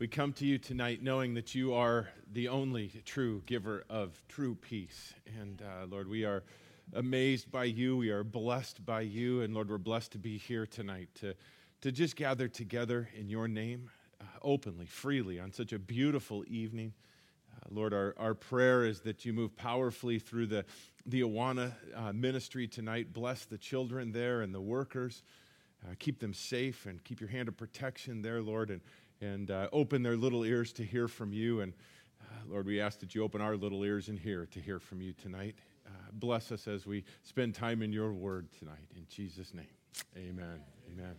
We come to you tonight knowing that you are the only true giver of true peace. And uh, Lord, we are amazed by you. We are blessed by you. And Lord, we're blessed to be here tonight to, to just gather together in your name uh, openly, freely on such a beautiful evening. Uh, Lord, our, our prayer is that you move powerfully through the, the Awana uh, ministry tonight. Bless the children there and the workers. Uh, keep them safe and keep your hand of protection there, Lord. And and uh, open their little ears to hear from you. And uh, Lord, we ask that you open our little ears in here to hear from you tonight. Uh, bless us as we spend time in your word tonight. In Jesus' name, amen. Amen.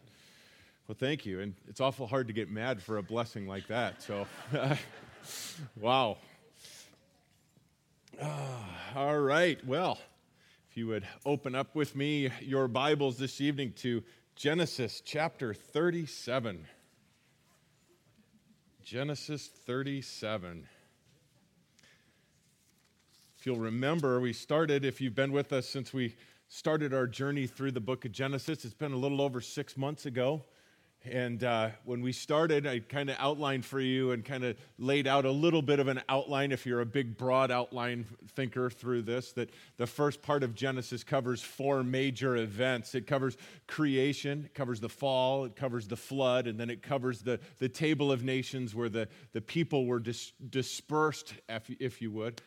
Well, thank you. And it's awful hard to get mad for a blessing like that. So, wow. all right. Well, if you would open up with me your Bibles this evening to Genesis chapter 37. Genesis 37. If you'll remember, we started, if you've been with us since we started our journey through the book of Genesis, it's been a little over six months ago. And uh, when we started, I kind of outlined for you and kind of laid out a little bit of an outline, if you're a big, broad outline thinker through this, that the first part of Genesis covers four major events. It covers creation, it covers the fall, it covers the flood, and then it covers the, the table of nations where the, the people were dis- dispersed, if, if you would.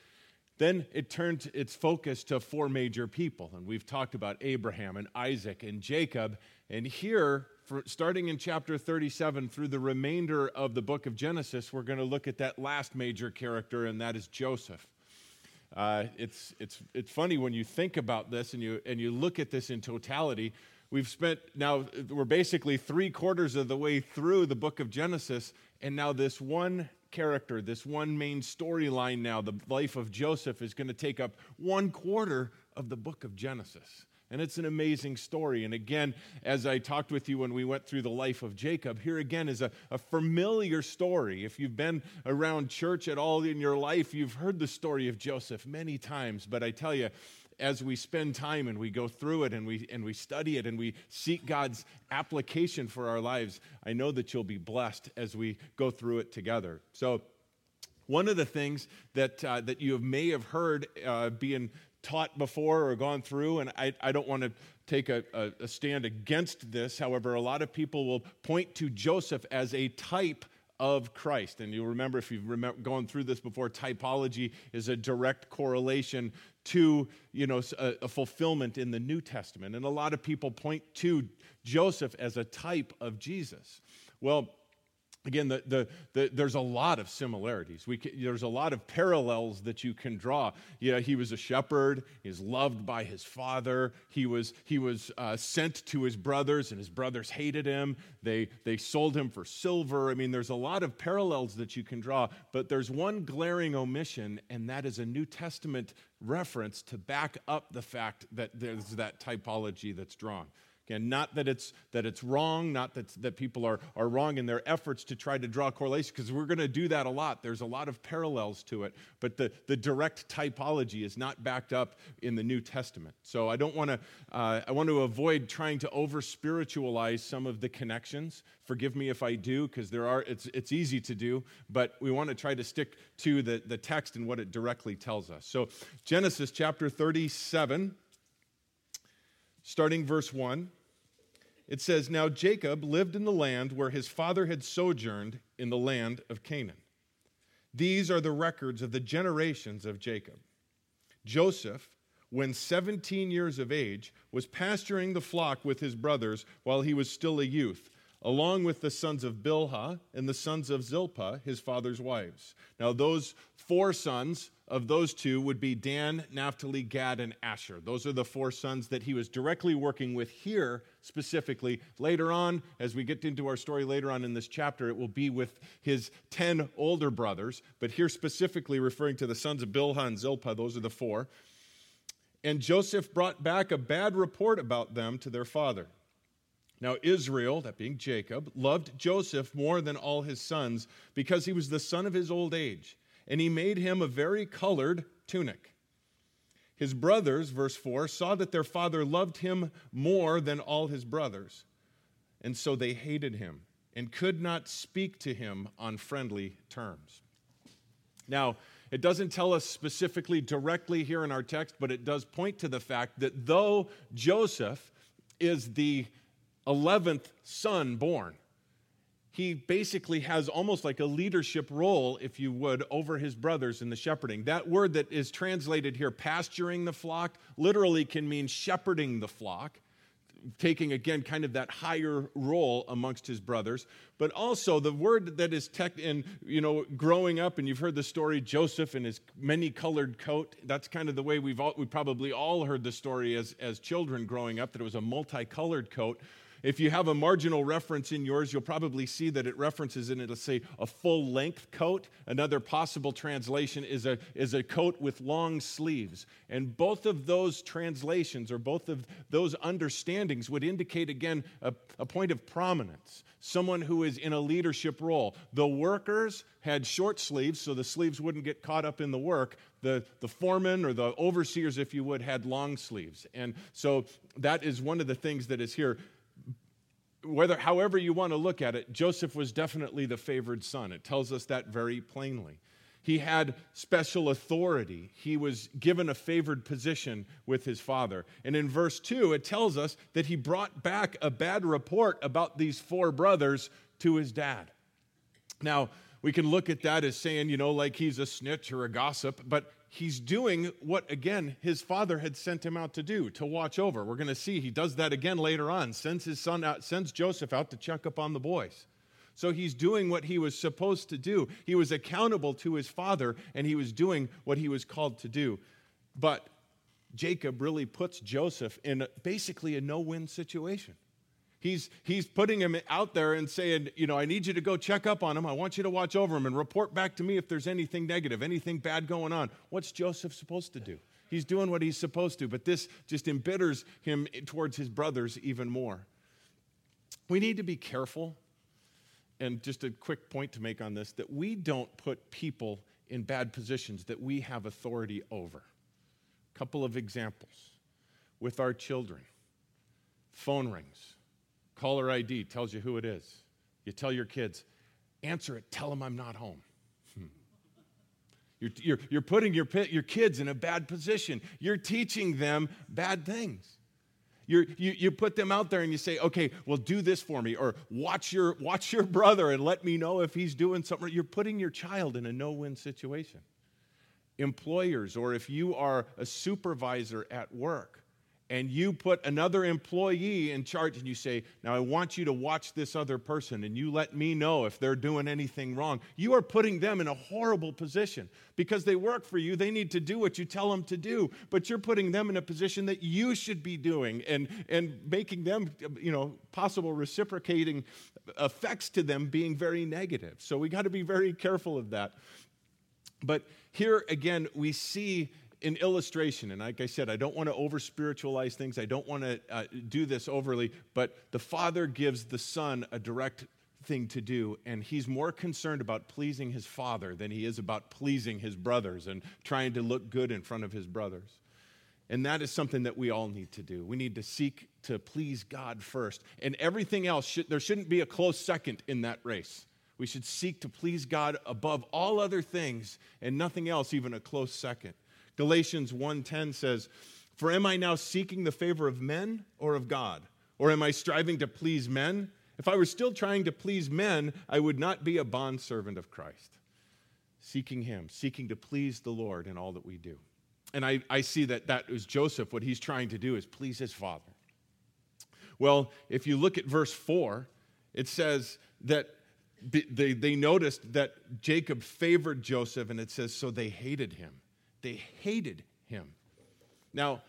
Then it turned its focus to four major people. And we've talked about Abraham and Isaac and Jacob. And here, for, starting in chapter 37 through the remainder of the book of Genesis, we're going to look at that last major character, and that is Joseph. Uh, it's, it's, it's funny when you think about this and you, and you look at this in totality. We've spent now, we're basically three quarters of the way through the book of Genesis, and now this one character, this one main storyline now, the life of Joseph, is going to take up one quarter of the book of Genesis. And it's an amazing story. And again, as I talked with you when we went through the life of Jacob, here again is a, a, familiar story. If you've been around church at all in your life, you've heard the story of Joseph many times. But I tell you, as we spend time and we go through it and we, and we study it and we seek God's application for our lives, I know that you'll be blessed as we go through it together. So, one of the things that, uh, that you may have heard uh, being taught before or gone through, and I, I don't want to take a, a, a stand against this. However, a lot of people will point to Joseph as a type of Christ. And you'll remember if you've remember, gone through this before, typology is a direct correlation to you know, a, a, fulfillment in the New Testament. And a lot of people point to Joseph as a type of Jesus. Well, again, the, the, the, there's a lot of similarities. Can, there's a lot of parallels that you can draw. Yeah, he was a shepherd. He's loved by his father. He was, he was uh, sent to his brothers, and his brothers hated him. They, they sold him for silver. I mean, there's a lot of parallels that you can draw, but there's one glaring omission, and that is a New Testament reference to back up the fact that there's that typology that's drawn. Again, not that it's, that it's wrong, not that, that people are, are wrong in their efforts to try to draw correlation, because we're going to do that a lot. There's a lot of parallels to it, but the, the direct typology is not backed up in the New Testament. So I don't want to, uh, I want to avoid trying to over spiritualize some of the connections. Forgive me if I do, because there are, it's, it's easy to do, but we want to try to stick to the, the text and what it directly tells us. So Genesis chapter 37 starting verse 1, it says, Now Jacob lived in the land where his father had sojourned in the land of Canaan. These are the records of the generations of Jacob. Joseph, when 17 years of age, was pasturing the flock with his brothers while he was still a youth, along with the sons of Bilhah and the sons of Zilpah, his father's wives. Now, those four sons of those two would be Dan, Naphtali, Gad, and Asher. Those are the four sons that he was directly working with here specifically. Later on, as we get into our story later on in this chapter, it will be with his 10 older brothers, but here specifically referring to the sons of Bilhah and Zilpah, those are the four. And Joseph brought back a bad report about them to their father. Now, Israel, that being Jacob, loved Joseph more than all his sons because he was the son of his old age and he made him a very colored tunic. His brothers, verse 4, saw that their father loved him more than all his brothers, and so they hated him and could not speak to him on friendly terms. Now, it doesn't tell us specifically directly here in our text, but it does point to the fact that though Joseph is the 11th son born, he basically has almost like a leadership role, if you would, over his brothers in the shepherding. That word that is translated here, pasturing the flock, literally can mean shepherding the flock taking again kind of that higher role amongst his brothers but also the word that is tech in you know growing up and you've heard the story joseph and his many colored coat that's kind of the way we've all, we probably all heard the story as as children growing up that it was a multicolored coat if you have a marginal reference in yours, you'll probably see that it references in it, let's say, a full length coat. Another possible translation is a, is a coat with long sleeves. And both of those translations or both of those understandings would indicate, again, a, a point of prominence, someone who is in a leadership role. The workers had short sleeves, so the sleeves wouldn't get caught up in the work. The, the foremen or the overseers, if you would, had long sleeves. And so that is one of the things that is here whether however you want to look at it, Joseph was definitely the favored son. It tells us that very plainly. He had special authority. He was given a favored position with his father. And in verse 2, it tells us that he brought back a bad report about these four brothers to his dad. Now, we can look at that as saying, you know, like he's a snitch or a gossip, but he's doing what, again, his father had sent him out to do, to watch over. We're going to see he does that again later on, sends his son out, sends Joseph out to check up on the boys. So he's doing what he was supposed to do. He was accountable to his father, and he was doing what he was called to do. But Jacob really puts Joseph in basically a no win situation. He's, he's putting him out there and saying, you know, I need you to go check up on him. I want you to watch over him and report back to me if there's anything negative, anything bad going on. What's Joseph supposed to do? He's doing what he's supposed to, but this just embitters him towards his brothers even more. We need to be careful, and just a quick point to make on this that we don't put people in bad positions that we have authority over. A couple of examples with our children phone rings Caller ID tells you who it is. You tell your kids, answer it, tell them I'm not home. Hmm. You're, you're, you're putting your, your kids in a bad position. You're teaching them bad things. You're, you, you put them out there and you say, okay, well, do this for me, or watch your, watch your brother and let me know if he's doing something. You're putting your child in a no win situation. Employers, or if you are a supervisor at work, and you put another employee in charge and you say, Now I want you to watch this other person and you let me know if they're doing anything wrong, you are putting them in a horrible position because they work for you. They need to do what you tell them to do, but you're putting them in a position that you should be doing and, and making them, you know, possible reciprocating effects to them being very negative. So we got to be very careful of that. But here again, we see in illustration, and like I said, I don't want to over spiritualize things, I don't want to uh, do this overly, but the Father gives the Son a direct thing to do, and he's more concerned about pleasing his Father than he is about pleasing his brothers and trying to look good in front of his brothers. And that is something that we all need to do. We need to seek to please God first. And everything else, should, there shouldn't be a close second in that race. We should seek to please God above all other things and nothing else, even a close second. Galatians 1:10 says, "For am I now seeking the favor of men or of God? Or am I striving to please men? If I were still trying to please men, I would not be a bondservant of Christ." Seeking him, seeking to please the Lord in all that we do. And I, I see that that is Joseph. What he's trying to do is please his father. Well, if you look at verse 4, it says that they, they noticed that Jacob favored Joseph, and it says, so they hated him. They hated him. Now,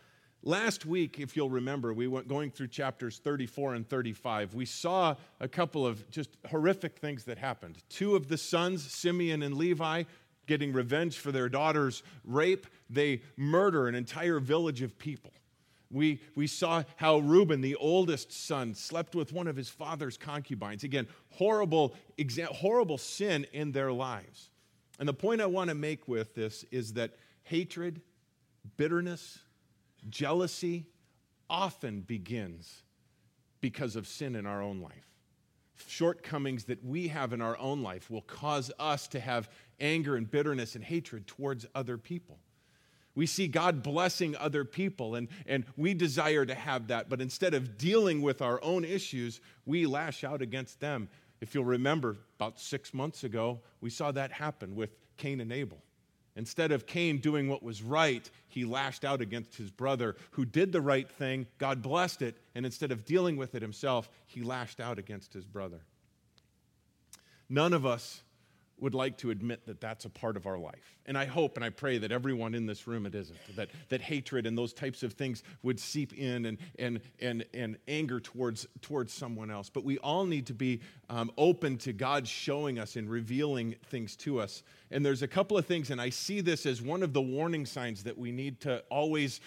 last week, if you'll remember, we went going through chapters 34 and 35. We saw a couple of just horrific things that happened. Two of the sons, Simeon and Levi, getting revenge for their daughter's rape, they murder an entire village of people. We, we saw how Reuben, the oldest son, slept with one of his father's concubines. Again, horrible, horrible sin in their lives. And the point I want to make with this is that hatred, bitterness, jealousy often begins because of sin in our own life. shortcomings that we have in our own life will cause us to have anger and bitterness and hatred towards other people. We see God blessing other people, and, and we desire to have that. But instead of dealing with our own issues, we lash out against them. If you'll remember, about six months ago, we saw that happen with Cain and Abel. Instead of Cain doing what was right, he lashed out against his brother who did the right thing. God blessed it. And instead of dealing with it himself, he lashed out against his brother. None of us would like to admit that that's a part of our life. And I hope and I pray that everyone in this room it isn't, that, that hatred and those types of things would seep in and, and, and, and anger towards, towards someone else. But we all need to be um, open to God showing us and revealing things to us. And there's a couple of things, and I see this as one of the warning signs that we need to always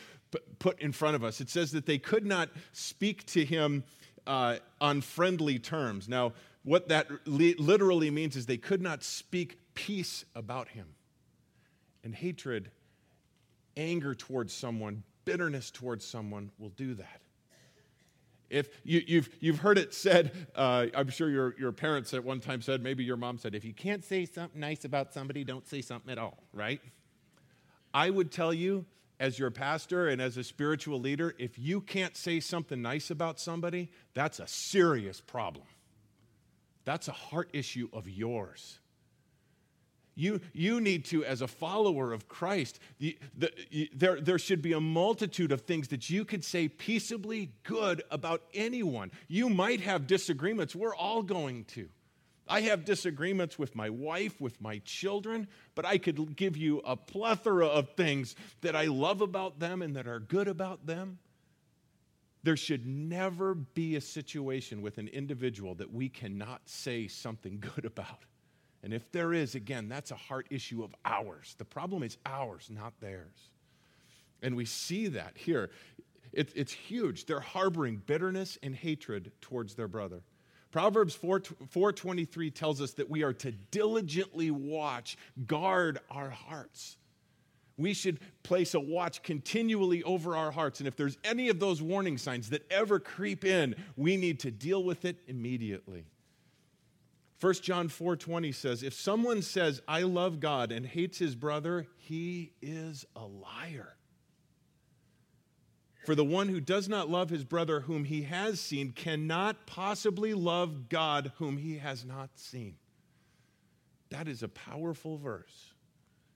put in front of us. It says that they could not speak to him uh, on friendly terms. Now, what that literally means is they could not speak peace about him. And hatred, anger towards someone, bitterness towards someone will do that. If you, have you've, you've heard it said, uh, I'm sure your, your parents at one time said, maybe your mom said, if you can't say something nice about somebody, don't say something at all, right? I would tell you, as your pastor and as a spiritual leader, if you can't say something nice about somebody, that's a serious problem. That's a heart issue of yours. You, you need to, as a follower of Christ, the, the, there, there should be a multitude of things that you could say peaceably good about anyone. You might have disagreements. We're all going to. I have disagreements with my wife, with my children, but I could give you a plethora of things that I love about them and that are good about them. There should never be a situation with an individual that we cannot say something good about. And if there is, again, that's a heart issue of ours. The problem is ours, not theirs. And we see that here. It, it's huge. They're harboring bitterness and hatred towards their brother. Proverbs 4, 423 tells us that we are to diligently watch, guard our hearts we should place a watch continually over our hearts. And if there's any of those warning signs that ever creep in, we need to deal with it immediately. 1 John 4:20 says, "If someone says, 'I love God' and hates his brother, he is a liar." For the one who does not love his brother whom he has seen cannot possibly love God whom he has not seen. That is a powerful verse.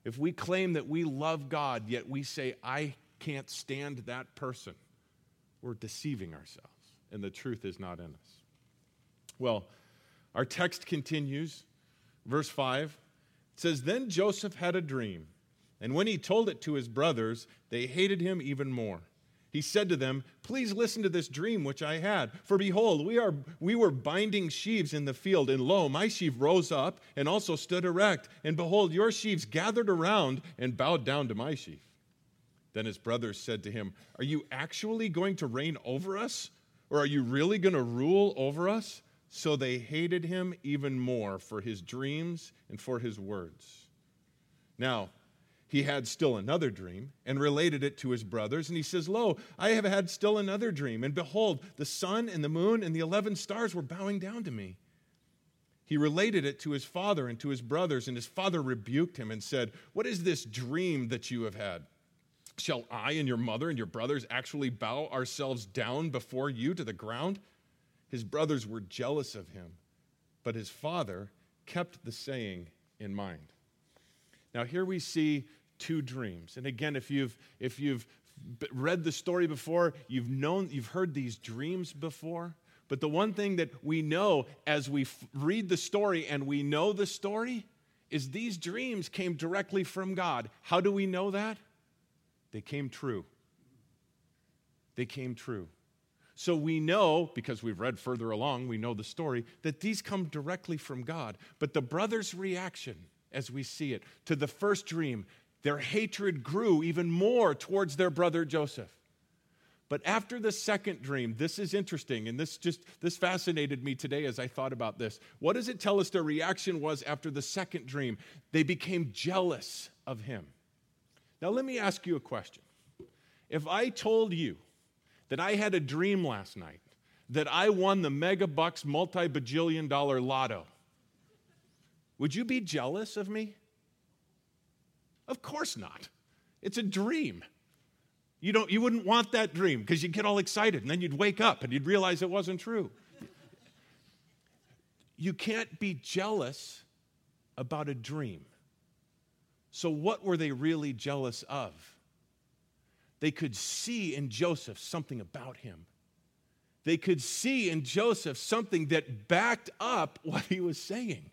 If we claim that we love God, yet we say, I can't stand that person, we're deceiving ourselves, and the truth is not in us. Well, our text continues, verse 5. It says, Then Joseph had a dream, and when he told it to his brothers, they hated him even more. He said to them, Please listen to this dream which I had. For behold, we, are, we were binding sheaves in the field, and lo, my sheaf rose up and also stood erect. And behold, your sheaves gathered around and bowed down to my sheaf. Then his brothers said to him, Are you actually going to reign over us? Or are you really going to rule over us? So they hated him even more for his dreams and for his words. Now, he had still another dream and related it to his brothers. And he says, Lo, I have had still another dream. And behold, the sun and the moon and the 11 stars were bowing down to me. He related it to his father and to his brothers. And his father rebuked him and said, What is this dream that you have had? Shall I and your mother and your brothers actually bow ourselves down before you to the ground? His brothers were jealous of him, but his father kept the saying in mind. Now, here we see two dreams. And again, if you've, if you've read the story before, you've known, you've heard these dreams before. But the one thing that we know as we f- read the story and we know the story is these dreams came directly from God. How do we know that? They came true. They came true. So we know, because we've read further along, we know the story, that these come directly from God. But the brother's reaction, as we see it, to the first dream their hatred grew even more towards their brother Joseph. But after the second dream, this is interesting, and this just this fascinated me today as I thought about this. What does it tell us their reaction was after the second dream? They became jealous of him. Now let me ask you a question. If I told you that I had a dream last night that I won the mega bucks multi bajillion dollar lotto, would you be jealous of me? Of course not. It's a dream. You, don't, you wouldn't want that dream because you'd get all excited and then you'd wake up and you'd realize it wasn't true. you can't be jealous about a dream. So, what were they really jealous of? They could see in Joseph something about him. They could see in Joseph something that backed up what he was saying.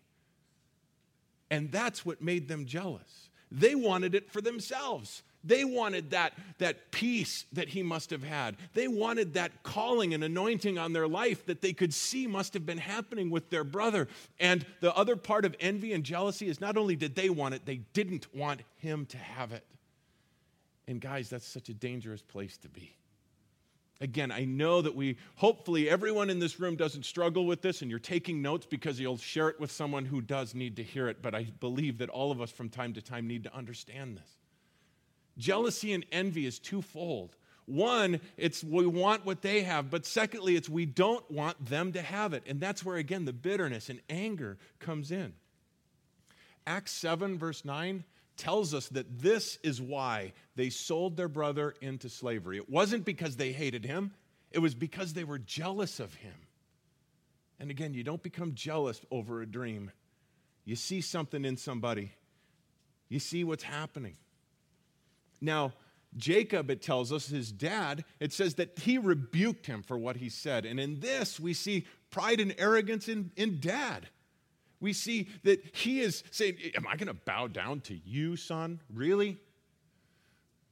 And that's what made them jealous. They wanted it for themselves. They wanted that, that peace that he must have had. They wanted that calling and anointing on their life that they could see must have been happening with their brother. And the other part of envy and jealousy is not only did they want it, they didn't want him to have it. And guys, that's such a dangerous place to be. Again, I know that we, hopefully, everyone in this room doesn't struggle with this and you're taking notes because you'll share it with someone who does need to hear it. But I believe that all of us from time to time need to understand this. Jealousy and envy is twofold. One, it's we want what they have, but secondly, it's we don't want them to have it. And that's where, again, the bitterness and anger comes in. Acts 7, verse 9, tells us that this is why they sold their brother into slavery. It wasn't because they hated him, it was because they were jealous of him. And again, you don't become jealous over a dream. You see something in somebody, you see what's happening. Now, Jacob, it tells us, his dad, it says that he rebuked him for what he said. And in this, we see pride and arrogance in, in dad. We see that he is saying, Am I going to bow down to you, son? Really?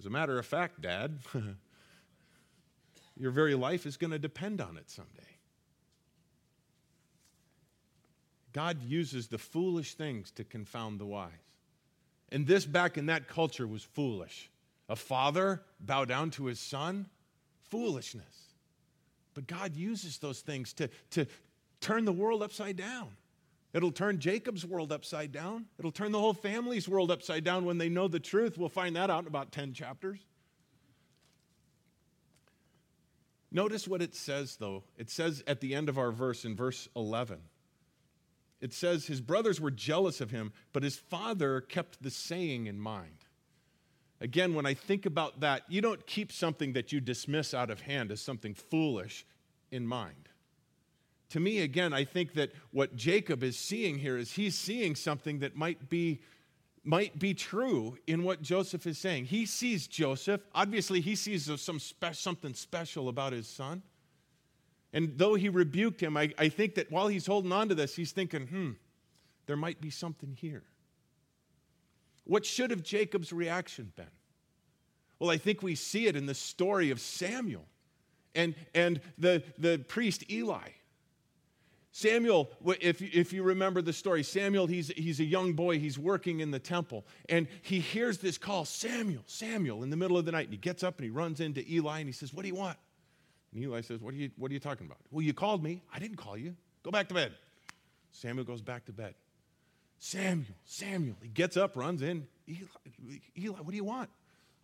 As a matter of fact, dad, your very life is going to depend on it someday. God uses the foolish things to confound the wise. And this back in that culture was foolish. A father bow down to his son? Foolishness. But God uses those things to, to turn the world upside down. It'll turn Jacob's world upside down. It'll turn the whole family's world upside down when they know the truth. We'll find that out in about 10 chapters. Notice what it says, though. It says at the end of our verse, in verse 11, it says, His brothers were jealous of him, but his father kept the saying in mind. Again, when I think about that, you don't keep something that you dismiss out of hand as something foolish in mind. To me, again, I think that what Jacob is seeing here is he's seeing something that might be might be true in what Joseph is saying. He sees Joseph. Obviously, he sees some spe- something special about his son. And though he rebuked him, I, I think that while he's holding on to this, he's thinking, hmm, there might be something here. What should have Jacob's reaction been? Well, I think we see it in the story of Samuel and, and the, the priest Eli. Samuel, if, if you remember the story, Samuel, he's, he's a young boy, he's working in the temple, and he hears this call, Samuel, Samuel, in the middle of the night. And he gets up and he runs into Eli and he says, What do you want? And Eli says, What are you, what are you talking about? Well, you called me. I didn't call you. Go back to bed. Samuel goes back to bed. Samuel, Samuel. He gets up, runs in. Eli, Eli, what do you want?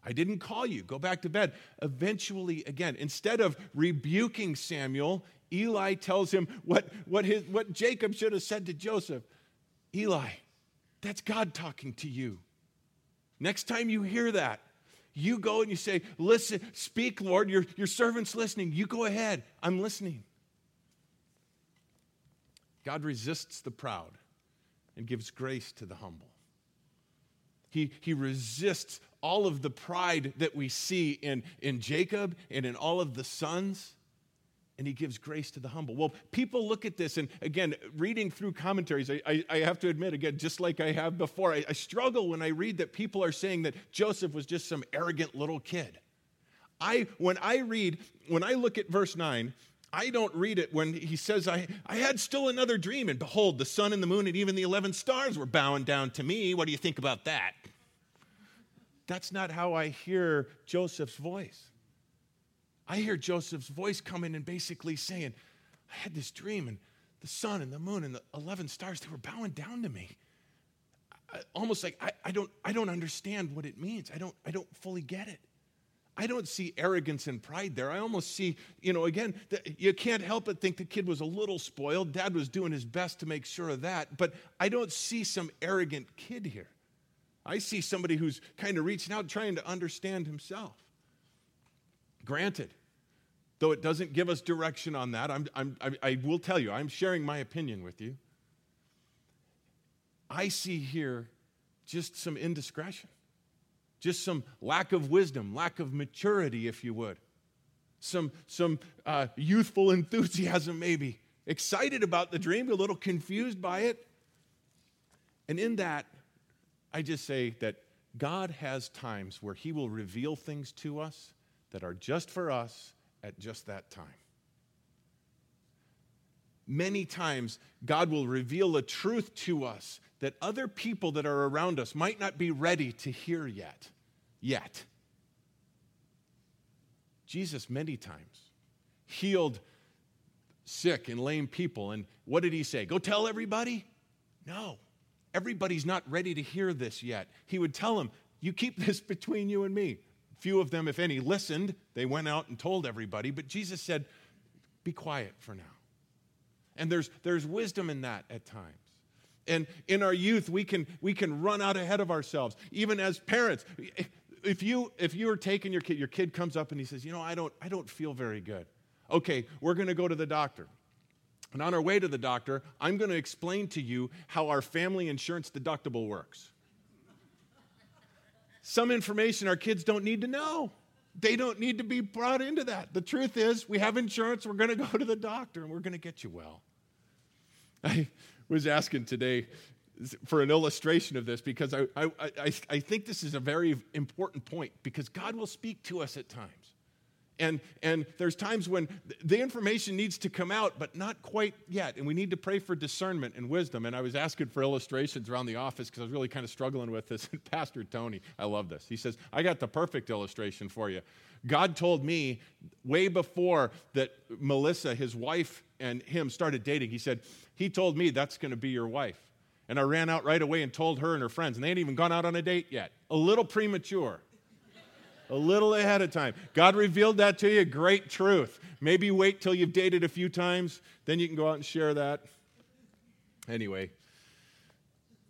I didn't call you. Go back to bed. Eventually, again, instead of rebuking Samuel, Eli tells him what, what, his, what Jacob should have said to Joseph Eli, that's God talking to you. Next time you hear that, you go and you say, Listen, speak, Lord, your, your servant's listening. You go ahead. I'm listening. God resists the proud and gives grace to the humble. He, he resists all of the pride that we see in, in Jacob and in all of the sons, and he gives grace to the humble. Well, people look at this, and again, reading through commentaries, I, I, I have to admit, again, just like I have before, I, I struggle when I read that people are saying that Joseph was just some arrogant little kid. I, when I read, when I look at verse 9, I don't read it when he says, I, I had still another dream, and behold, the sun and the moon and even the 11 stars were bowing down to me. What do you think about that? That's not how I hear Joseph's voice. I hear Joseph's voice coming and basically saying, I had this dream, and the sun and the moon and the 11 stars, they were bowing down to me. I, almost like I, I, don't, I don't understand what it means. I don't, I don't fully get it. I don't see arrogance and pride there. I almost see, you know, again, you can't help but think the kid was a little spoiled. Dad was doing his best to make sure of that. But I don't see some arrogant kid here. I see somebody who's kind of reaching out, trying to understand himself. Granted, though it doesn't give us direction on that, I'm, I'm, I will tell you, I'm sharing my opinion with you. I see here just some indiscretion, just some lack of wisdom, lack of maturity, if you would, some, some uh, youthful enthusiasm, maybe, excited about the dream, a little confused by it. And in that, I just say that God has times where He will reveal things to us that are just for us at just that time. Many times, God will reveal a truth to us that other people that are around us might not be ready to hear yet. Yet. Jesus, many times, healed sick and lame people. And what did he say? Go tell everybody? No. Everybody's not ready to hear this yet. He would tell them, You keep this between you and me. Few of them, if any, listened. They went out and told everybody. But Jesus said, Be quiet for now. And there's, there's wisdom in that at times. And in our youth, we can, we can run out ahead of ourselves. Even as parents, if you, if you are taking your kid, your kid comes up and he says, You know, I don't, I don't feel very good. Okay, we're going to go to the doctor. And on our way to the doctor, I'm going to explain to you how our family insurance deductible works. Some information our kids don't need to know. They don't need to be brought into that. The truth is, we have insurance, we're going to go to the doctor, and we're going to get you well. I was asking today for an illustration of this because I, I, I, I think this is a very important point because God will speak to us at times. And, and there's times when the information needs to come out, but not quite yet. And we need to pray for discernment and wisdom. And I was asking for illustrations around the office because I was really kind of struggling with this. And Pastor Tony, I love this. He says, I got the perfect illustration for you. God told me way before that Melissa, his wife, and him started dating, he said, He told me that's going to be your wife. And I ran out right away and told her and her friends, and they ain't even gone out on a date yet. A little premature a little ahead of time. God revealed that to you, great truth. Maybe wait till you've dated a few times, then you can go out and share that. Anyway,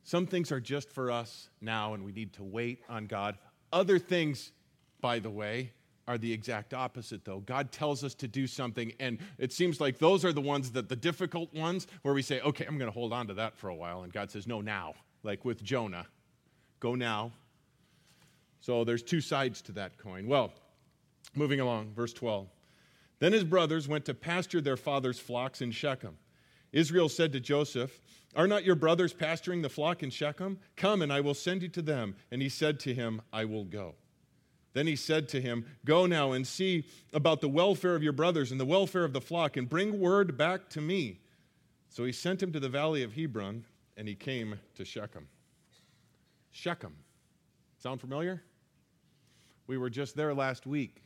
some things are just for us now, and we need to wait on God. Other things, by the way, are the exact opposite, though. God tells us to do something, and it seems like those are the ones that the difficult ones where we say, okay, I'm going to hold on to that for a while. And God says, no, now. Like with Jonah, go now, so there's two sides to that coin. Well, moving along, verse 12. Then his brothers went to pasture their father's flocks in Shechem. Israel said to Joseph, Are not your brothers pasturing the flock in Shechem? Come, and I will send you to them. And he said to him, I will go. Then he said to him, Go now and see about the welfare of your brothers and the welfare of the flock, and bring word back to me. So he sent him to the valley of Hebron, and he came to Shechem. Shechem. Sound familiar? We were just there last week.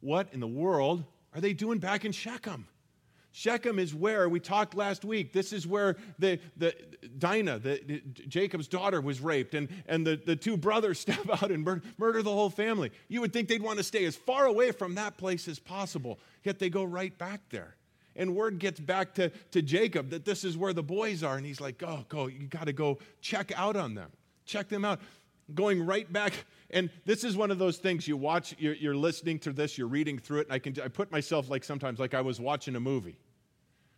What in the world are they doing back in Shechem? Shechem is where we talked last week. This is where the, the Dinah, the, the, Jacob's daughter, was raped, and, and the, the two brothers step out and mur- murder the whole family. You would think they'd want to stay as far away from that place as possible, yet they go right back there. And word gets back to, to Jacob that this is where the boys are, and he's like, "Go, go! You got to go check out on them, check them out." Going right back and this is one of those things you watch, you're, you're, listening to this, you're reading through it, and I, can, I put myself like sometimes like I was watching a movie.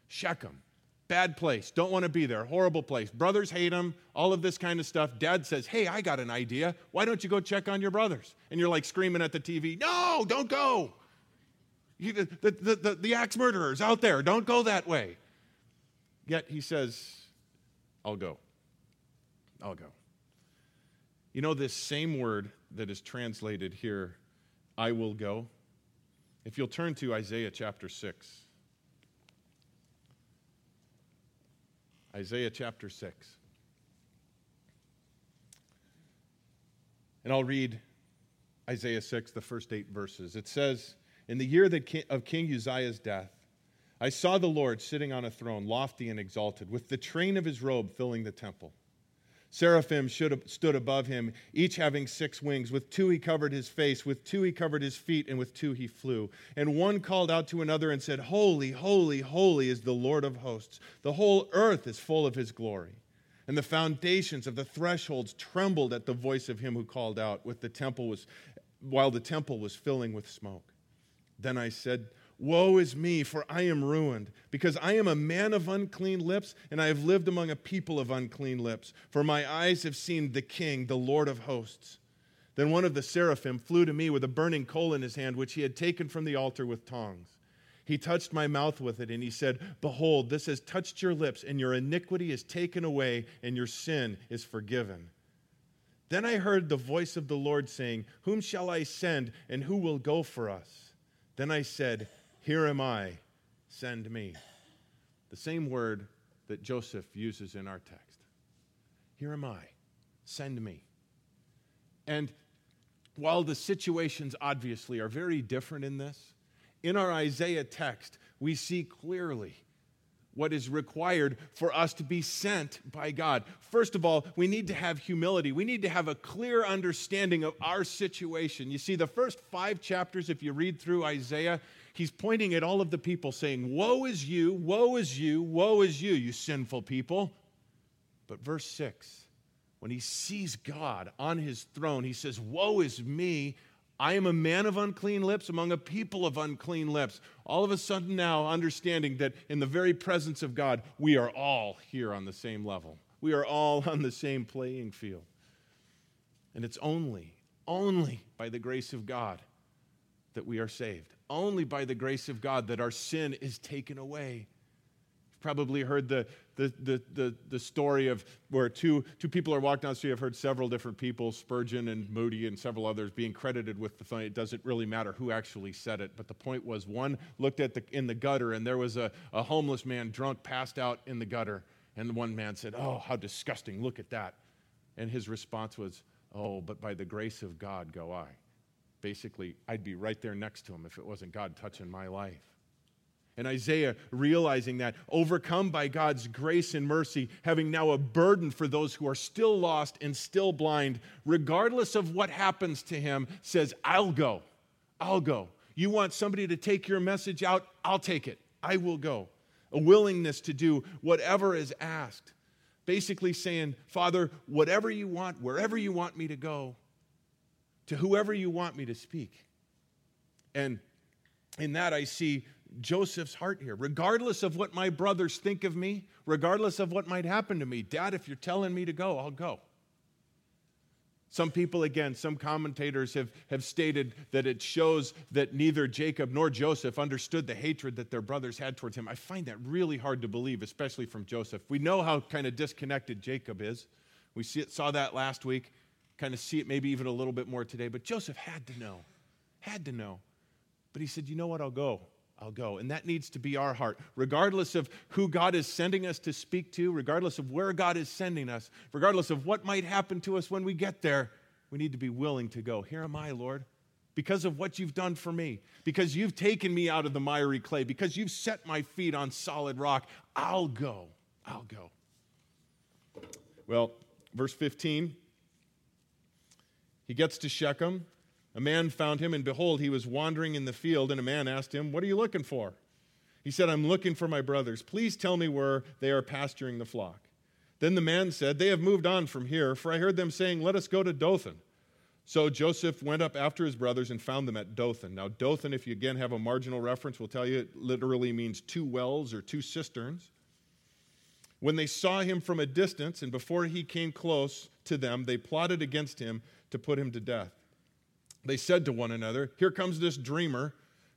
Shechem, bad place, don't want to be there, horrible place. Brothers hate him, all of this kind of stuff. Dad says, Hey, I got an idea. Why don't you go check on your brothers? And you're like screaming at the TV, No, don't go. The, the, the, the axe murderer's out there, don't go that way. Yet he says, I'll go. I'll go. You know, this same word that is translated here, I will go. If you'll turn to Isaiah chapter 6. Isaiah chapter 6. And I'll read Isaiah 6, the first eight verses. It says, In the year of King Uzziah's death, I saw the Lord sitting on a throne, lofty and exalted, with the train of his robe filling the temple. Seraphim stood above him, each having six wings. With two he covered his face, with two he covered his feet, and with two he flew. And one called out to another and said, Holy, holy, holy is the Lord of hosts. The whole earth is full of his glory. And the foundations of the thresholds trembled at the voice of him who called out, with the temple was, while the temple was filling with smoke. Then I said, Woe is me, for I am ruined, because I am a man of unclean lips, and I have lived among a people of unclean lips. For my eyes have seen the King, the Lord of hosts. Then one of the seraphim flew to me with a burning coal in his hand, which he had taken from the altar with tongs. He touched my mouth with it, and he said, Behold, this has touched your lips, and your iniquity is taken away, and your sin is forgiven. Then I heard the voice of the Lord saying, Whom shall I send, and who will go for us? Then I said, here am I, send me. The same word that Joseph uses in our text. Here am I, send me. And while the situations obviously are very different in this, in our Isaiah text, we see clearly what is required for us to be sent by God. First of all, we need to have humility. We need to have a clear understanding of our situation. You see, the first five chapters, if you read through Isaiah, he's pointing at all of the people saying, Woe is you, woe is you, woe is you, you sinful people. But verse 6, when he sees God on his throne, he says, Woe is me. I am a man of unclean lips among a people of unclean lips. All of a sudden, now understanding that in the very presence of God, we are all here on the same level. We are all on the same playing field. And it's only, only by the grace of God that we are saved only by the grace of God that our sin is taken away. You've probably heard the, the, the, the, the story of where two, two people are walking down the street. I've heard several different people, Spurgeon and Moody and several others, being credited with the thing. It doesn't really matter who actually said it, but the point was one looked at the, in the gutter and there was a, a homeless man drunk, passed out in the gutter. And the one man said, Oh, how disgusting, look at that. And his response was, Oh, but by the grace of God go I basically, I'd be right there next to him if it wasn't God touching my life. And Isaiah, realizing that, overcome by God's grace and mercy, having now a burden for those who are still lost and still blind, regardless of what happens to him, says, I'll go. I'll go. You want somebody to take your message out? I'll take it. I will go. A willingness to do whatever is asked. Basically saying, Father, whatever you want, wherever you want me to go, to whoever you want me to speak. And in that, I see Joseph's heart here. Regardless of what my brothers think of me, regardless of what might happen to me, Dad, if you're telling me to go, I'll go. Some people, again, some commentators have, have stated that it shows that neither Jacob nor Joseph understood the hatred that their brothers had towards him. I find that really hard to believe, especially from Joseph. We know how kind of disconnected Jacob is. We see it, saw that last week kind of see it maybe even a little bit more today. But Joseph had to know, had to know. But he said, You know what? I'll go. I'll go. And that needs to be our heart. Regardless of who God is sending us to speak to, regardless of where God is sending us, regardless of what might happen to us when we get there, we need to be willing to go. Here am I, Lord, because of what you've done for me, because you've taken me out of the miry clay, because you've set my feet on solid rock. I'll go. I'll go. Well, verse 15 he gets to Shechem. A man found him, and behold, he was wandering in the field, and a man asked him, What are you looking for? He said, I'm looking for my brothers. Please tell me where they are pasturing the flock. Then the man said, They have moved on from here, for I heard them saying, Let us go to Dothan. So Joseph went up after his brothers and found them at Dothan. Now, Dothan, if you again have a marginal reference, will tell you it literally means two wells or two cisterns. When they saw him from a distance, and before he came close to them, they plotted against him to put him to death. They said to one another, Here comes this dreamer.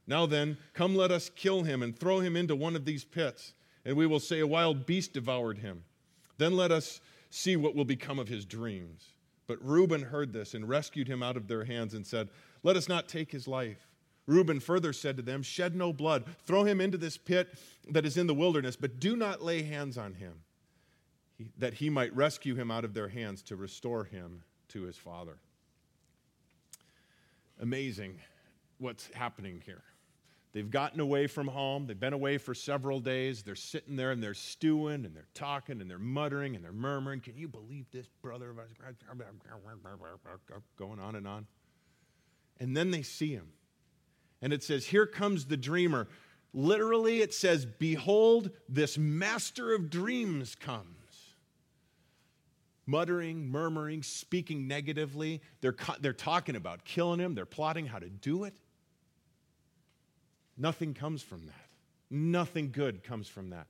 Now then, come let us kill him and throw him into one of these pits, and we will say, A wild beast devoured him. Then let us see what will become of his dreams. But Reuben heard this and rescued him out of their hands and said, Let us not take his life. Reuben further said to them, Shed no blood, throw him into this pit that is in the wilderness, but do not lay hands on him, that he might rescue him out of their hands to restore him to his father. Amazing what's happening here. They've gotten away from home. They've been away for several days. They're sitting there and they're stewing and they're talking and they're muttering and they're murmuring. Can you believe this, brother? Going on and on. And then they see him. And it says, Here comes the dreamer. Literally, it says, Behold, this master of dreams comes. Muttering, murmuring, speaking negatively. They're, they're talking about killing him, they're plotting how to do it. Nothing comes from that. Nothing good comes from that.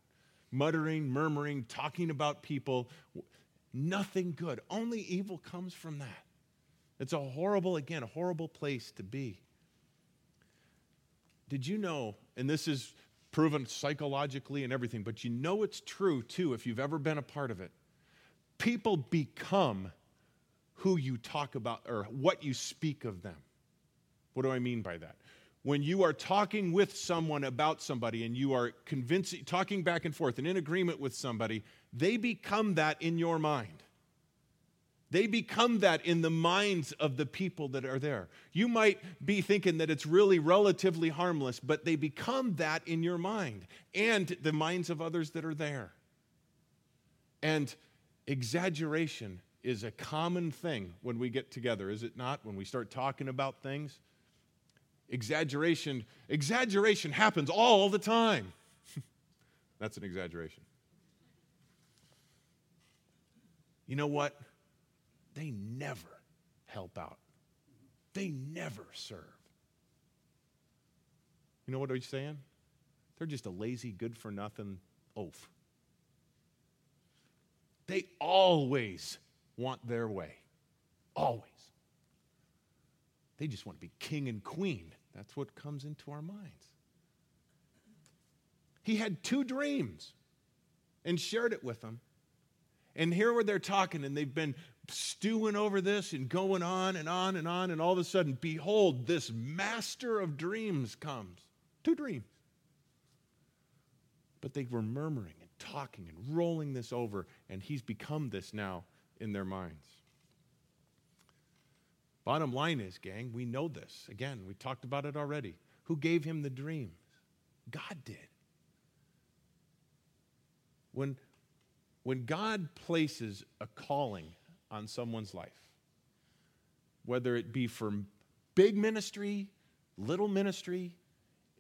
Muttering, murmuring, talking about people, nothing good. Only evil comes from that. It's a horrible, again, a horrible place to be. Did you know, and this is proven psychologically and everything, but you know it's true too if you've ever been a part of it. People become who you talk about or what you speak of them. What do I mean by that? When you are talking with someone about somebody and you are convincing, talking back and forth and in agreement with somebody, they become that in your mind. They become that in the minds of the people that are there. You might be thinking that it's really relatively harmless, but they become that in your mind and the minds of others that are there. And exaggeration is a common thing when we get together, is it not? When we start talking about things. Exaggeration, exaggeration happens all the time. That's an exaggeration. You know what? they never help out. They never serve. You know what I'm saying? They're just a lazy, good for nothing oaf. They always want their way. Always. They just want to be king and queen. That's what comes into our minds. He had two dreams and shared it with them. And here where they're talking, and they've been stewing over this and going on and on and on, and all of a sudden, behold, this master of dreams comes. Two dreams. But they were murmuring talking and rolling this over, and he's become this now in their minds. Bottom line is, gang, we know this. Again, we talked about it already. Who gave him the dreams? God did. When, when God places a calling on someone's life, whether it be for big ministry, little ministry,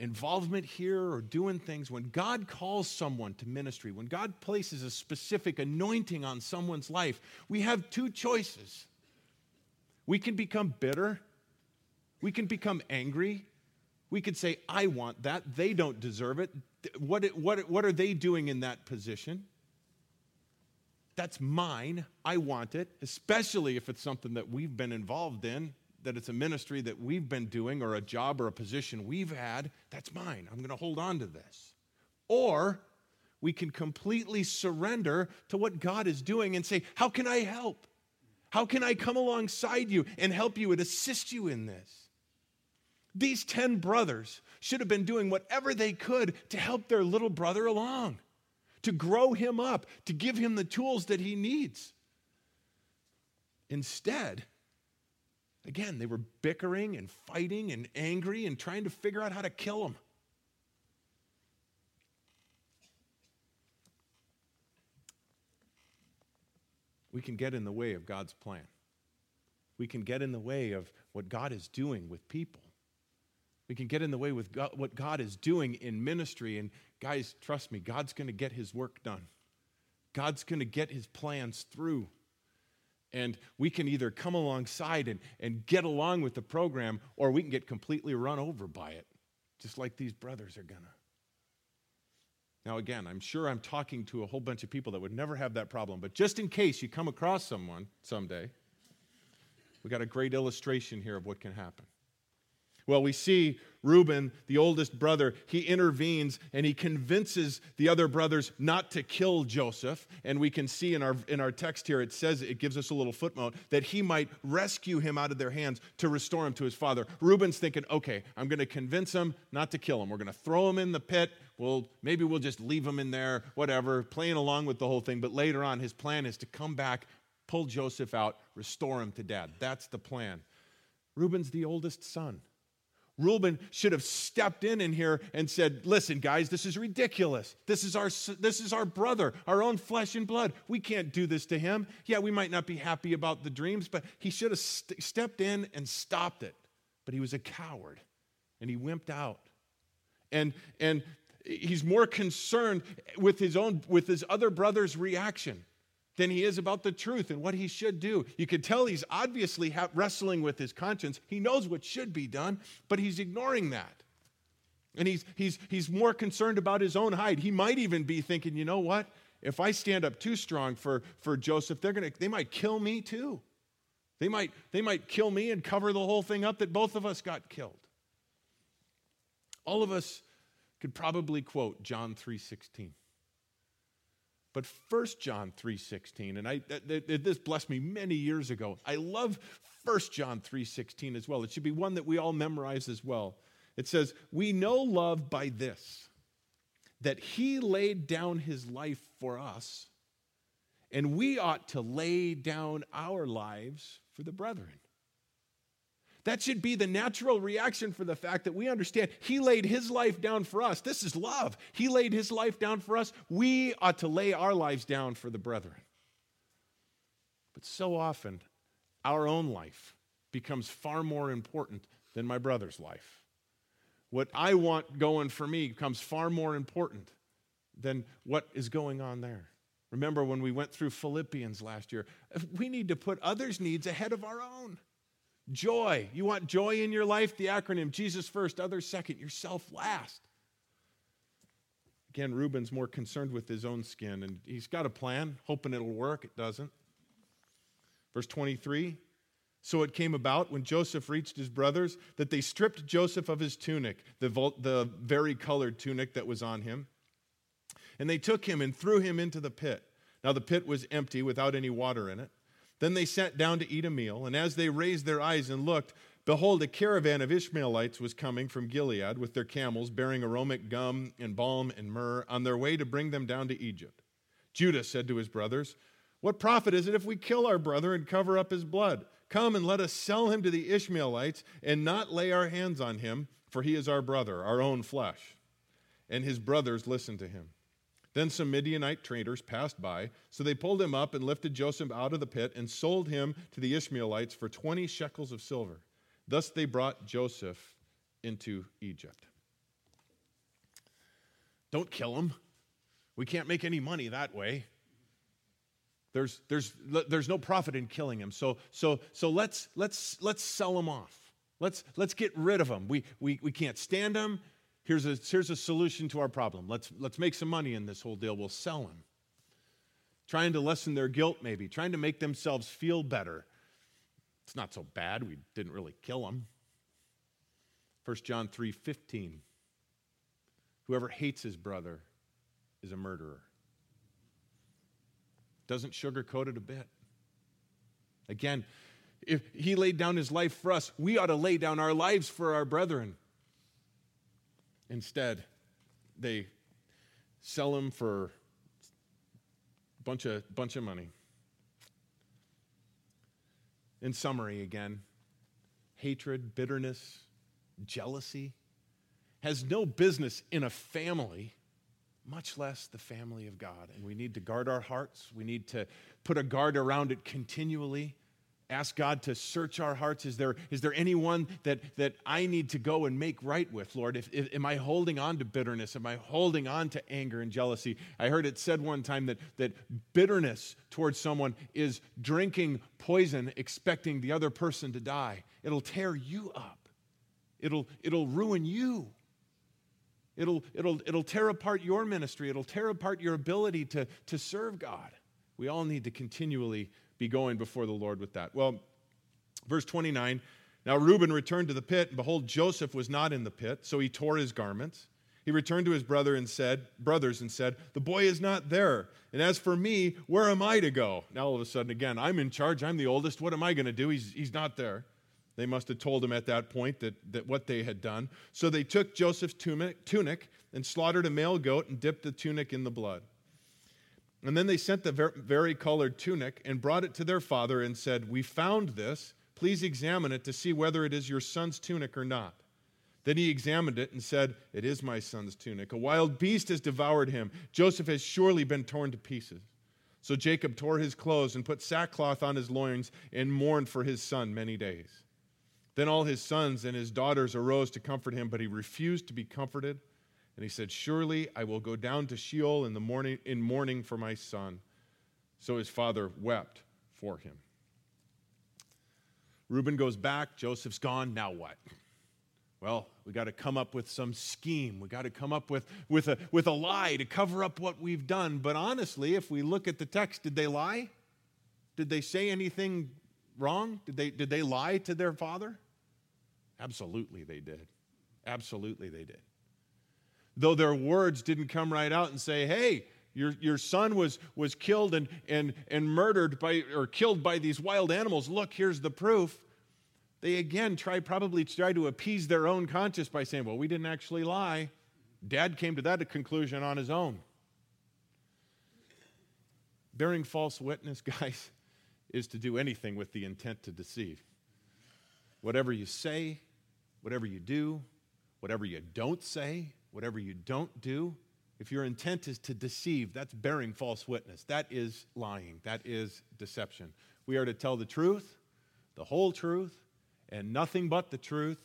involvement here, or doing things, when God calls someone to ministry, when God places a specific anointing on someone's life, we have two choices. We can become bitter, we can become angry. We could say, I want that. They don't deserve it. What, what, what are they doing in that position? That's mine. I want it, especially if it's something that we've been involved in, that it's a ministry that we've been doing or a job or a position we've had. That's mine. I'm going to hold on to this. Or we can completely surrender to what God is doing and say, How can I help? How can I come alongside you and help you and assist you in this? These 10 brothers should have been doing whatever they could to help their little brother along to grow him up, to give him the tools that he needs. Instead, again, they were bickering and fighting and angry and trying to figure out how to kill him. We can get in the way of God's plan. We can get in the way of what God is doing with people. We can get in the way with God, what God is doing in ministry. And guys, trust me, God's going to get his work done. God's going to get his plans through. And we can either come alongside and, and get along with the program, or we can get completely run over by it, just like these brothers are to. Now, again, I'm sure I'm talking to a whole bunch of people that would never have that problem, but just in case you come across someone someday, we got a great illustration here of what can happen. Well, we see Reuben, the oldest brother, he intervenes and he convinces the other brothers not to kill Joseph. And we can see in our, in our text here, it says, it gives us a little footnote, that he might rescue him out of their hands to restore him to his father. Reuben's thinking, okay, I'm going to convince him not to kill him. We're going to throw him in the pit. Well, maybe we'll just leave him in there, whatever, playing along with the whole thing. But later on, his plan is to come back, pull Joseph out, restore him to dad. That's the plan. Reuben's the oldest son. Reuben should have stepped in in here and said, "Listen, guys, this is ridiculous. This is our this is our brother, our own flesh and blood. We can't do this to him. Yeah, we might not be happy about the dreams, but he should have st- stepped in and stopped it. But he was a coward, and he wimped out. And and he's more concerned with his own with his other brother's reaction than he is about the truth and what he should do. You can tell he's obviously wrestling with his conscience. He knows what should be done, but he's ignoring that. And he's, he's, he's more concerned about his own hide. He might even be thinking, you know what? If I stand up too strong for, for Joseph, they're gonna, they might kill me too. They might, they might kill me and cover the whole thing up that both of us got killed. All of us could probably quote John 3:16. But 1 John 3:16 and I this blessed me many years ago. I love 1 John 3:16 as well. It should be one that we all memorize as well. It says, "We know love by this that he laid down his life for us, and we ought to lay down our lives for the brethren." That should be the natural reaction for the fact that we understand He laid His life down for us. This is love. He laid His life down for us. We ought to lay our lives down for the brethren. But so often, our own life becomes far more important than my brother's life. What I want going for me becomes far more important than what is going on there. Remember when we went through Philippians last year? We need to put others' needs ahead of our own. Joy. You want joy in your life? The acronym Jesus first, others second, yourself last. Again, Reuben's more concerned with his own skin, and he's got a plan, hoping it'll work. It doesn't. Verse 23 So it came about when Joseph reached his brothers that they stripped Joseph of his tunic, the, the varicolored tunic that was on him, and they took him and threw him into the pit. Now the pit was empty without any water in it. Then they sat down to eat a meal, and as they raised their eyes and looked, behold, a caravan of Ishmaelites was coming from Gilead with their camels, bearing aromatic gum and balm and myrrh, on their way to bring them down to Egypt. Judah said to his brothers, What profit is it if we kill our brother and cover up his blood? Come and let us sell him to the Ishmaelites and not lay our hands on him, for he is our brother, our own flesh. And his brothers listened to him. Then some Midianite traders passed by, so they pulled him up and lifted Joseph out of the pit and sold him to the Ishmaelites for 20 shekels of silver. Thus they brought Joseph into Egypt. Don't kill him. We can't make any money that way. There's, there's, there's no profit in killing him. So, so, so let's, let's, let's sell him off. Let's, let's get rid of him. We, we, we can't stand him. Here's a, here's a solution to our problem. Let's, let's make some money in this whole deal. We'll sell them. Trying to lessen their guilt, maybe, trying to make themselves feel better. It's not so bad. We didn't really kill them. 1 John 3 15. Whoever hates his brother is a murderer. Doesn't sugarcoat it a bit. Again, if he laid down his life for us, we ought to lay down our lives for our brethren. Instead, they sell him for a bunch of, bunch of money. In summary, again, hatred, bitterness, jealousy has no business in a family, much less the family of God. And we need to guard our hearts. We need to put a guard around it continually ask God to search our hearts. Is there, is there anyone that, that I need to go and make right with, Lord? If, if, am I holding on to bitterness? Am I holding on to anger and jealousy? I heard it said one time that, that bitterness towards someone is drinking poison, expecting the other person to die. It'll tear you up, it'll, it'll ruin you. It'll, it'll, it'll tear apart your ministry. It'll tear apart your ability to, to serve God. We all need to continually be going before the Lord with that? Well, verse 29 Now Reuben returned to the pit, and behold, Joseph was not in the pit, so he tore his garments. He returned to his brother and said, brothers and said, The boy is not there. And as for me, where am I to go? Now all of a sudden, again, I'm in charge. I'm the oldest. What am I going to do? He's, he's not there. They must have told him at that point that, that what they had done. So they took Joseph's tunic, tunic and slaughtered a male goat and dipped the tunic in the blood. And then they sent the varicolored tunic and brought it to their father and said, We found this. Please examine it to see whether it is your son's tunic or not. Then he examined it and said, It is my son's tunic. A wild beast has devoured him. Joseph has surely been torn to pieces. So Jacob tore his clothes and put sackcloth on his loins and mourned for his son many days. Then all his sons and his daughters arose to comfort him, but he refused to be comforted. And he said, Surely I will go down to Sheol in the morning in mourning for my son. So his father wept for him. Reuben goes back, Joseph's gone, now what? Well, we got to come up with some scheme. We got to come up with, with, a, with a lie to cover up what we've done. But honestly, if we look at the text, did they lie? Did they say anything wrong? Did they, did they lie to their father? Absolutely, they did. Absolutely, they did. Though their words didn't come right out and say, hey, your, your son was, was killed and, and, and murdered by, or killed by these wild animals. Look, here's the proof they again try probably try to appease their own conscience by saying, well, we didn't actually lie. Dad came to that conclusion on his own. Bearing false witness, guys, is to do anything with the intent to deceive. Whatever you say, whatever you do, whatever you don't say, whatever you don't do, if your intent is to deceive, that's bearing false witness. That is lying. That is deception. We are to tell the truth, the whole truth, and nothing but the truth.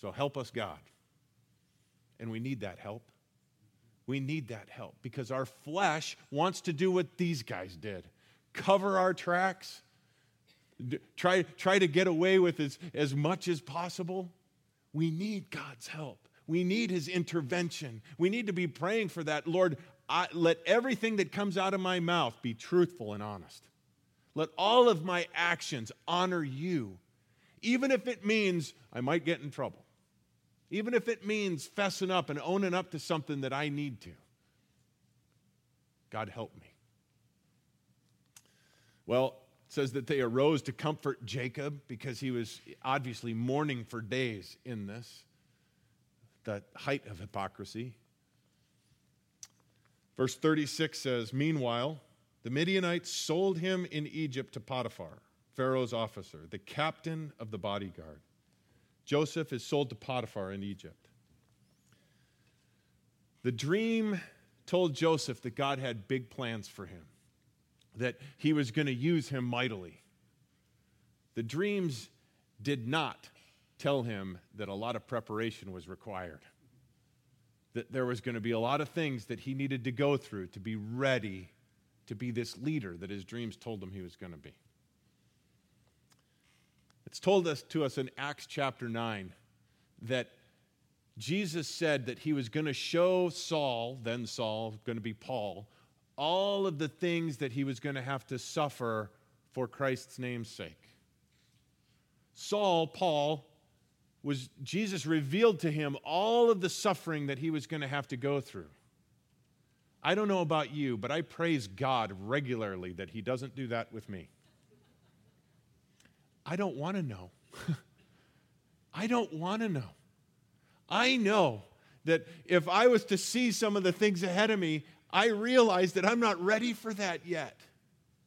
So help us, God. And we need that help. We need that help because our flesh wants to do what these guys did cover our tracks, try, try to get away with as, as much as possible. We need God's help. We need his intervention. We need to be praying for that. Lord, I, let everything that comes out of my mouth be truthful and honest. Let all of my actions honor you even if it means I might get in trouble, even if it means fessing up and owning up to something that I need to. God help me. Well, it says that they arose to comfort Jacob because he was obviously mourning for days in this, the height of hypocrisy. Verse 36 says, Meanwhile, the Midianites sold him in Egypt to Potiphar Pharaoh's officer, the captain of the bodyguard. Joseph is sold to Potiphar in Egypt. The dream told Joseph that God had big plans for him, that he was going to use him mightily. The dreams did not tell him that a lot of preparation was required, that there was going to be a lot of things that he needed to go through to be ready to be this leader that his dreams told him he was going to be. It's told us to us in Acts chapter 9 that Jesus said that he was going to show Saul, then Saul, going to be Paul, all of the things that he was going to have to suffer for Christ's name's sake. Saul, Paul, was Jesus revealed to him all of the suffering that he was going to have to go through. I don't know about you, but I praise God regularly that he doesn't do that with me. I don't want to know. I don't want to know. I know that if I was to see some of the things ahead of me, I realize that I'm not ready for that yet.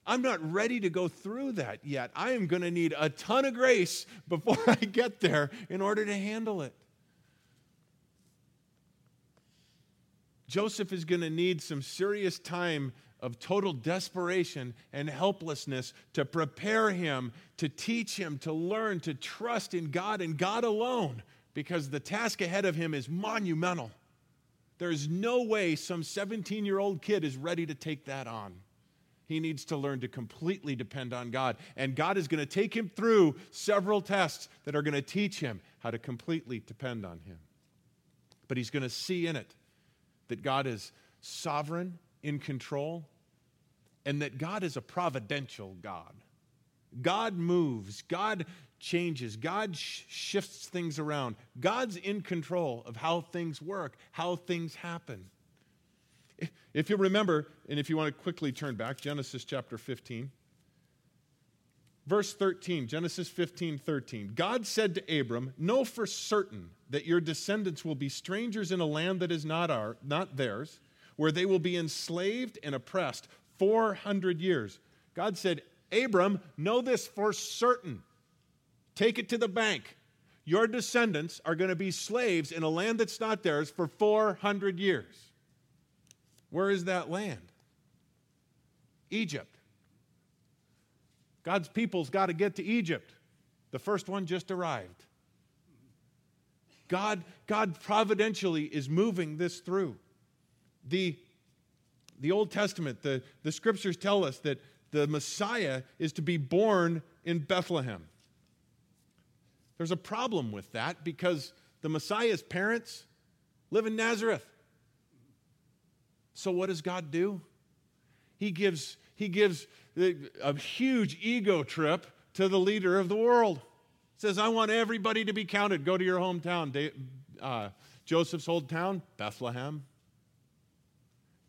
I'm not ready to go through that yet. I am going to need a ton of grace before I get there in order to handle it. Joseph is going to need some serious time of total desperation and helplessness to prepare him, to teach him, to learn, to trust in God and God alone, because the task ahead of him is monumental. There is no way some 17 year old kid is ready to take that on. He needs to learn to completely depend on God. And God is going to take him through several tests that are going to teach him how to completely depend on him. But he's going to see in it that God is sovereign in control, and that God is a providential God. God moves, God changes, God sh- shifts things around. God's in control of how things work, how things happen. If you remember, and if you want to quickly turn back, Genesis chapter 15. Verse 13, Genesis 15, 13. God said to Abram, Know for certain that your descendants will be strangers in a land that is not, our, not theirs, where they will be enslaved and oppressed 400 years. God said, Abram, know this for certain. Take it to the bank. your descendants are going to be slaves in a land that's not theirs for 400 years. Where is that land? Egypt. God's people's got to get to Egypt. The first one just arrived. God, God providentially is moving this through. The, the Old Testament, the, the scriptures tell us that the Messiah is to be born in Bethlehem. There's a problem with that because the Messiah's parents live in Nazareth. So, what does God do? He gives, he gives a huge ego trip to the leader of the world. Says, I want everybody to be counted. Go to your hometown. Uh, Joseph's old town, Bethlehem.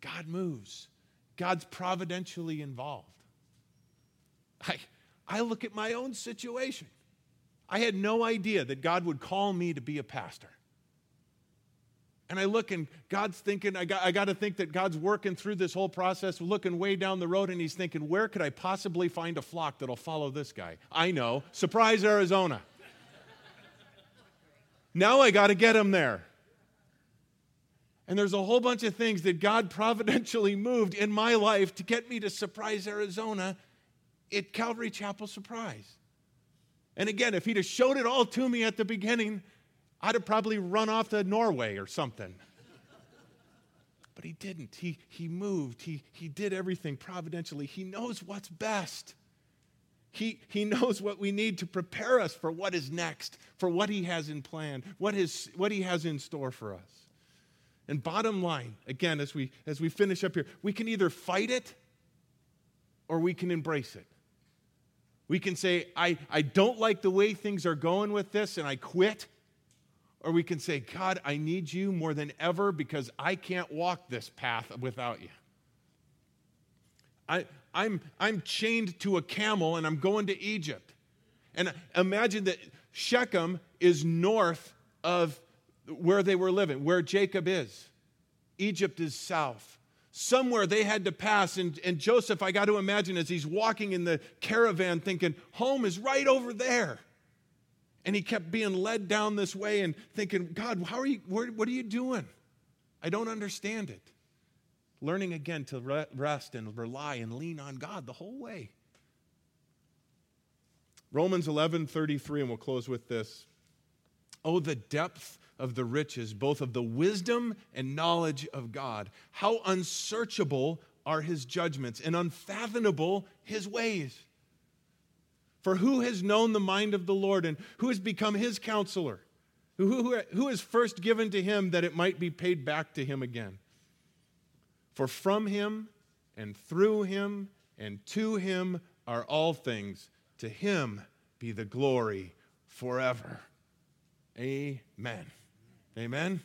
God moves. God's providentially involved. I, I look at my own situation. I had no idea that God would call me to be a pastor. And I look and God's thinking, I got, I got to think that God's working through this whole process, looking way down the road, and He's thinking, where could I possibly find a flock that'll follow this guy? I know, Surprise, Arizona. now I got to get him there. And there's a whole bunch of things that God providentially moved in my life to get me to Surprise, Arizona at Calvary Chapel Surprise. And again, if he'd have showed it all to me at the beginning, I'd have probably run off to Norway or something. But he didn't. He, he moved. He, he did everything providentially. He knows what's best. He, he knows what we need to prepare us for what is next, for what he has in plan, what, is, what he has in store for us. And bottom line, again, as we, as we finish up here, we can either fight it or we can embrace it. We can say, I, I don't like the way things are going with this and I quit. Or we can say, God, I need you more than ever because I can't walk this path without you. I, I'm, I'm chained to a camel and I'm going to Egypt. And imagine that Shechem is north of where they were living, where Jacob is. Egypt is south somewhere they had to pass. And, and Joseph, I got to imagine, as he's walking in the caravan, thinking, home is right over there. And he kept being led down this way and thinking, God, how are you, what are you doing? I don't understand it. Learning again to rest and rely and lean on God the whole way. Romans 11 33, and we'll close with this. Oh, the depth of the riches, both of the wisdom and knowledge of God. How unsearchable are his judgments and unfathomable his ways. For who has known the mind of the Lord and who has become his counselor? Who, who, first given to him that it might be paid back to him again? For from him and through him and to him are all things. To him be the glory forever. Amen. Amen.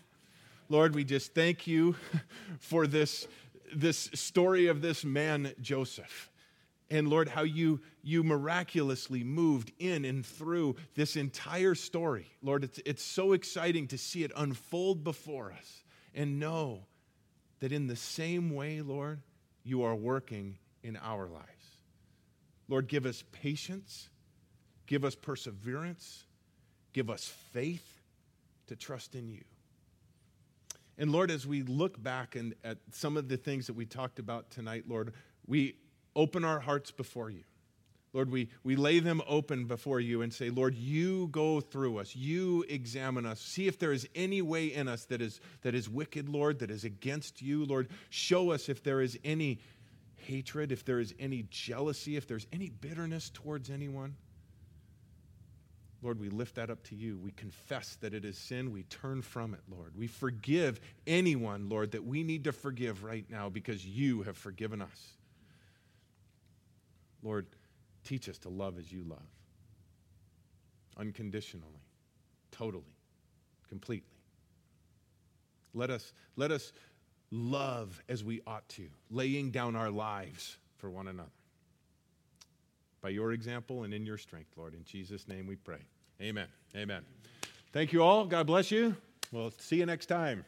Lord, we just thank you for this, this story of this man, Joseph. And Lord, how you, you miraculously moved in and through this entire story. Lord, it's, it's so exciting to see it unfold before us and know that in the same way, Lord, you are working in our lives. Lord, give us patience, give us perseverance, give us faith to trust in you. And Lord, as we look back and at some of the things that we talked about tonight, Lord, we open our hearts before you. Lord, we, we lay them open before you and say, Lord, you go through us. You examine us. See if there is any way in us that is, that is wicked, Lord, that is against you. Lord, show us if there is any hatred, if there is any jealousy, if there's any bitterness towards anyone. Lord, we lift that up to you. We confess that it is sin. We turn from it, Lord. We forgive anyone, Lord, that we need to forgive right now because you have forgiven us. Lord, teach us to love as you love, unconditionally, totally, completely. Let us, let us love as we ought to, laying down our lives for one another by your example and in your strength, Lord. In Jesus' name we pray. Amen. Amen. Thank you all. God bless you. We'll see you next time.